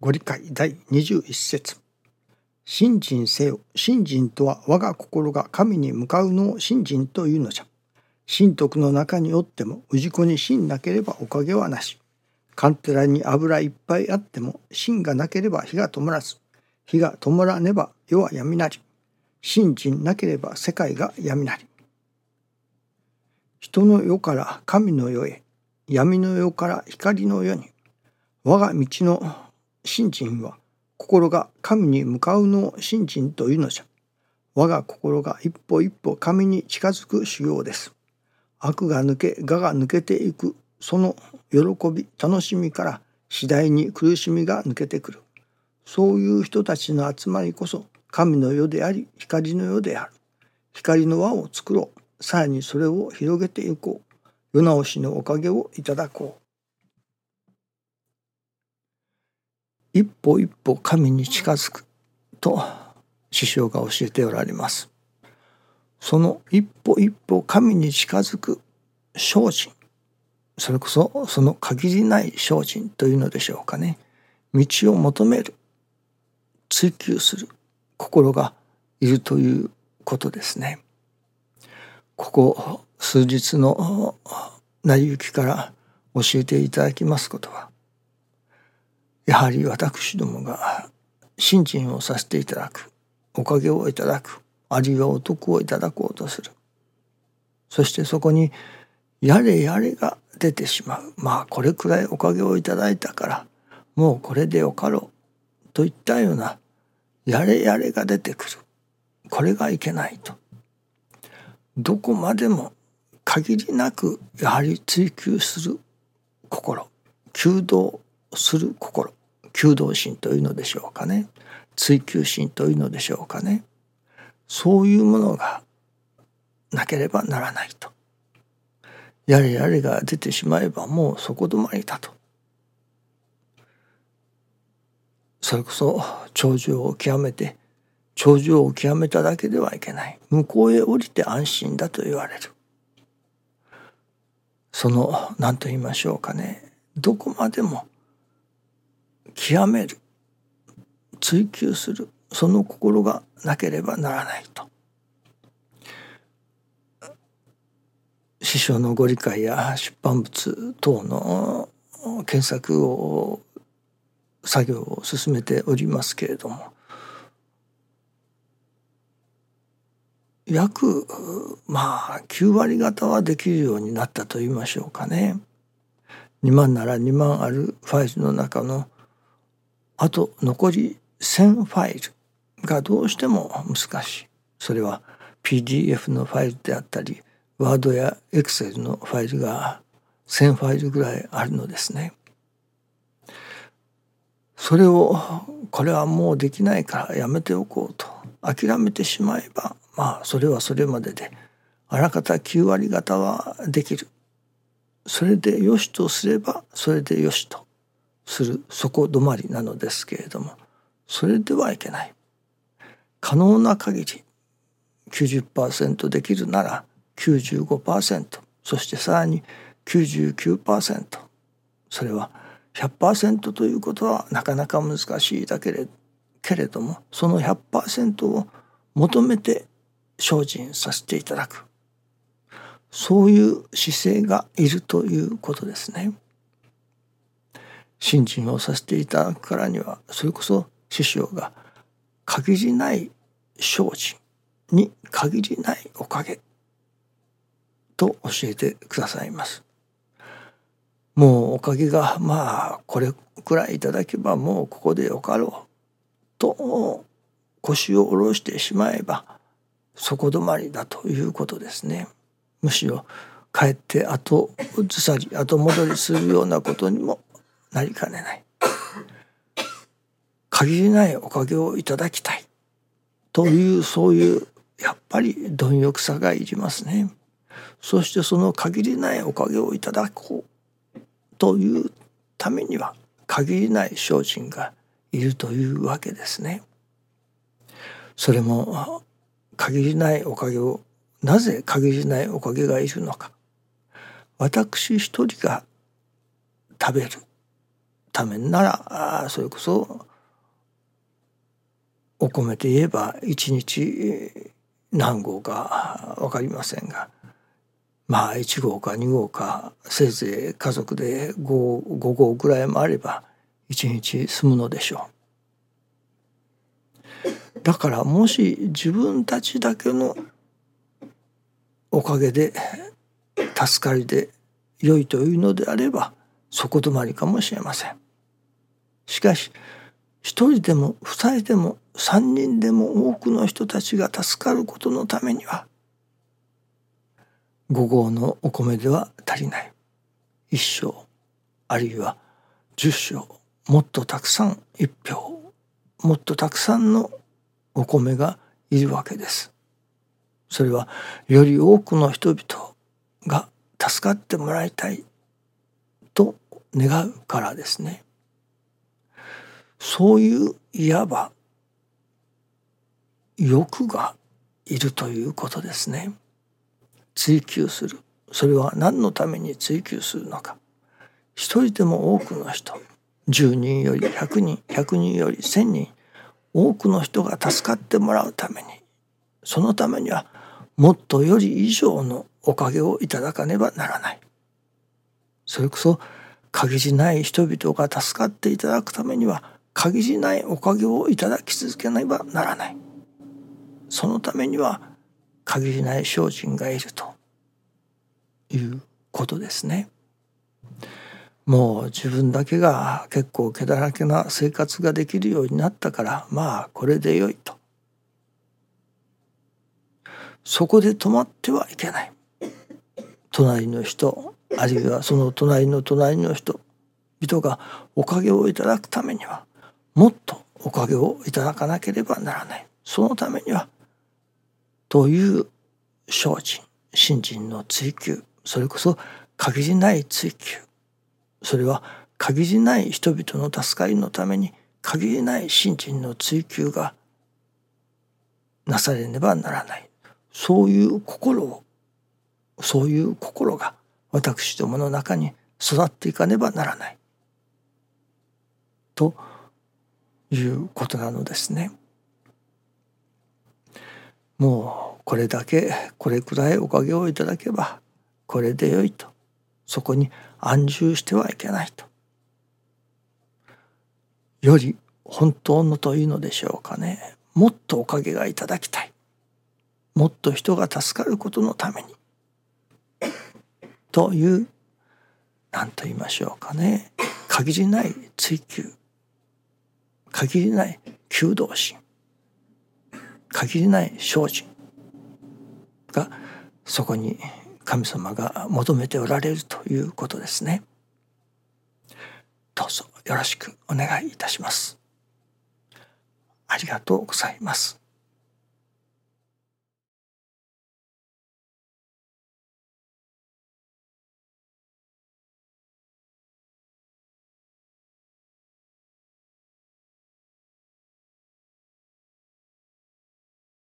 ご理解第21節信心せよ。信心とは我が心が神に向かうのを信心というのじゃ。神徳の中におっても氏子に信なければおかげはなし。カンテラに油いっぱいあっても芯がなければ火が灯らず。火が灯らねば世は闇なり。信心なければ世界が闇なり。人の世から神の世へ、闇の世から光の世に、我が道の信心は心が神に向かうのを信心というのじゃ。我が心が一歩一歩神に近づく修行です。悪が抜け、我が抜けていく、その喜び、楽しみから次第に苦しみが抜けてくる。そういう人たちの集まりこそ神の世であり、光の世である。光の輪を作ろう。さらにそれを広げていこう。世直しのおかげをいただこう。一歩一歩神に近づくと師匠が教えておられます。その一歩一歩神に近づく精進それこそその限りない精進というのでしょうかね道を求める追求する心がいるということですね。ここ数日の成り行きから教えていただきますことはやはり私どもが信心をさせていただくおかげをいただくあるいはお得をいただこうとする。そしてそこにやれやれが出てしまう。まあこれくらいおかげをいただいたからもうこれでよかろうといったようなやれやれが出てくる。これがいけないと。どこまでも限りなくやはり追求する心求道する心。求道心というのでしょうかね。追求心というのでしょうかね。そういうものがなければならないと。やれやれが出てしまえばもうそこ止まりだと。それこそ長寿を極めて長寿を極めただけではいけない。向こうへ降りて安心だと言われる。その何と言いましょうかね。どこまでも極める追求するその心がなければならないと師匠のご理解や出版物等の検索を作業を進めておりますけれども約まあ9割方はできるようになったと言いましょうかね。2万なら2万あるファイルの中のあと残り1000ファイルがどうしても難しい。それは PDF のファイルであったり、ワードや Excel のファイルが1000ファイルぐらいあるのですね。それをこれはもうできないからやめておこうと諦めてしまえばまあそれはそれまでであらかた9割方はできるそれでよしとすればそれでよしとする底止まりなのですけれどもそれではいけない。可能な限り90%できるなら95%そしてさらに99%それは100%ということはなかなか難しいだけれけれどもその100%を求めて精進させていただく。そういう姿勢がいるということですね。信心をさせていただくからにはそれこそ師匠が限りない精進に限りないおかげと教えてくださいます。もうおかげがまあこれくらいいただけばもうここでよかろうと腰を下ろしてしまえば底止まりだということですね。むしろかえって後ずさり後戻りするようなことにもなりかねない限りないおかげをいただきたいというそういうやっぱり貪欲さがいりますね。そしてその限りないおかげをいただこうというためには限りない精進がいるというわけですね。それも限りないおかげをなぜ限りないおかげがいるのか私一人が食べるためならそれこそお米で言えば一日何合か分かりませんがまあ1号か2号かせいぜい家族で 5, 5号ぐらいもあれば1日済むのでしょう。だからもし自分たちだけのおかげで助かりで良いというのであればそこ止まりかもしれません。しかし一人でも二人でも三人でも多くの人たちが助かることのためには五合のお米では足りない一升あるいは十升もっとたくさん一票もっとたくさんのお米がいるわけです。それはより多くの人々が助かってもらいたいと願うからですね。そういういわば欲がいるということですね。追求するそれは何のために追求するのか一人でも多くの人10人より100人100人より1,000人多くの人が助かってもらうためにそのためにはもっとより以上のおかげをいただかねばならない。それこそ限りない人々が助かっていただくためには限りないおかげをいただき続けねばならない。そのためには限りない精進がいるということですね。もう自分だけが結構気だらけな生活ができるようになったからまあこれでよいと。そこで止まってはいけない。隣の人あるいはその隣の隣の人人がおかげをいただくためにはもっとおかげをいただかなければならない。そのためにはという精進信心の追求それこそ限りない追求それは限りない人々の助かりのために限りない信心の追求がなされねばならないそういう心をそういう心が私どもの中に育っていかねばならないということなのですね。もうこれだけこれくらいおかげをいただけばこれでよいと。そこに安住してはいけないと。より本当のというのでしょうかね。もっとおかげがいただきたい。もっと人が助かることのために。という何と言いましょうかね。限りない追求。限りない求道心限りない精進がそこに神様が求めておられるということですね。どうぞよろしくお願いいたします。ありがとうございます。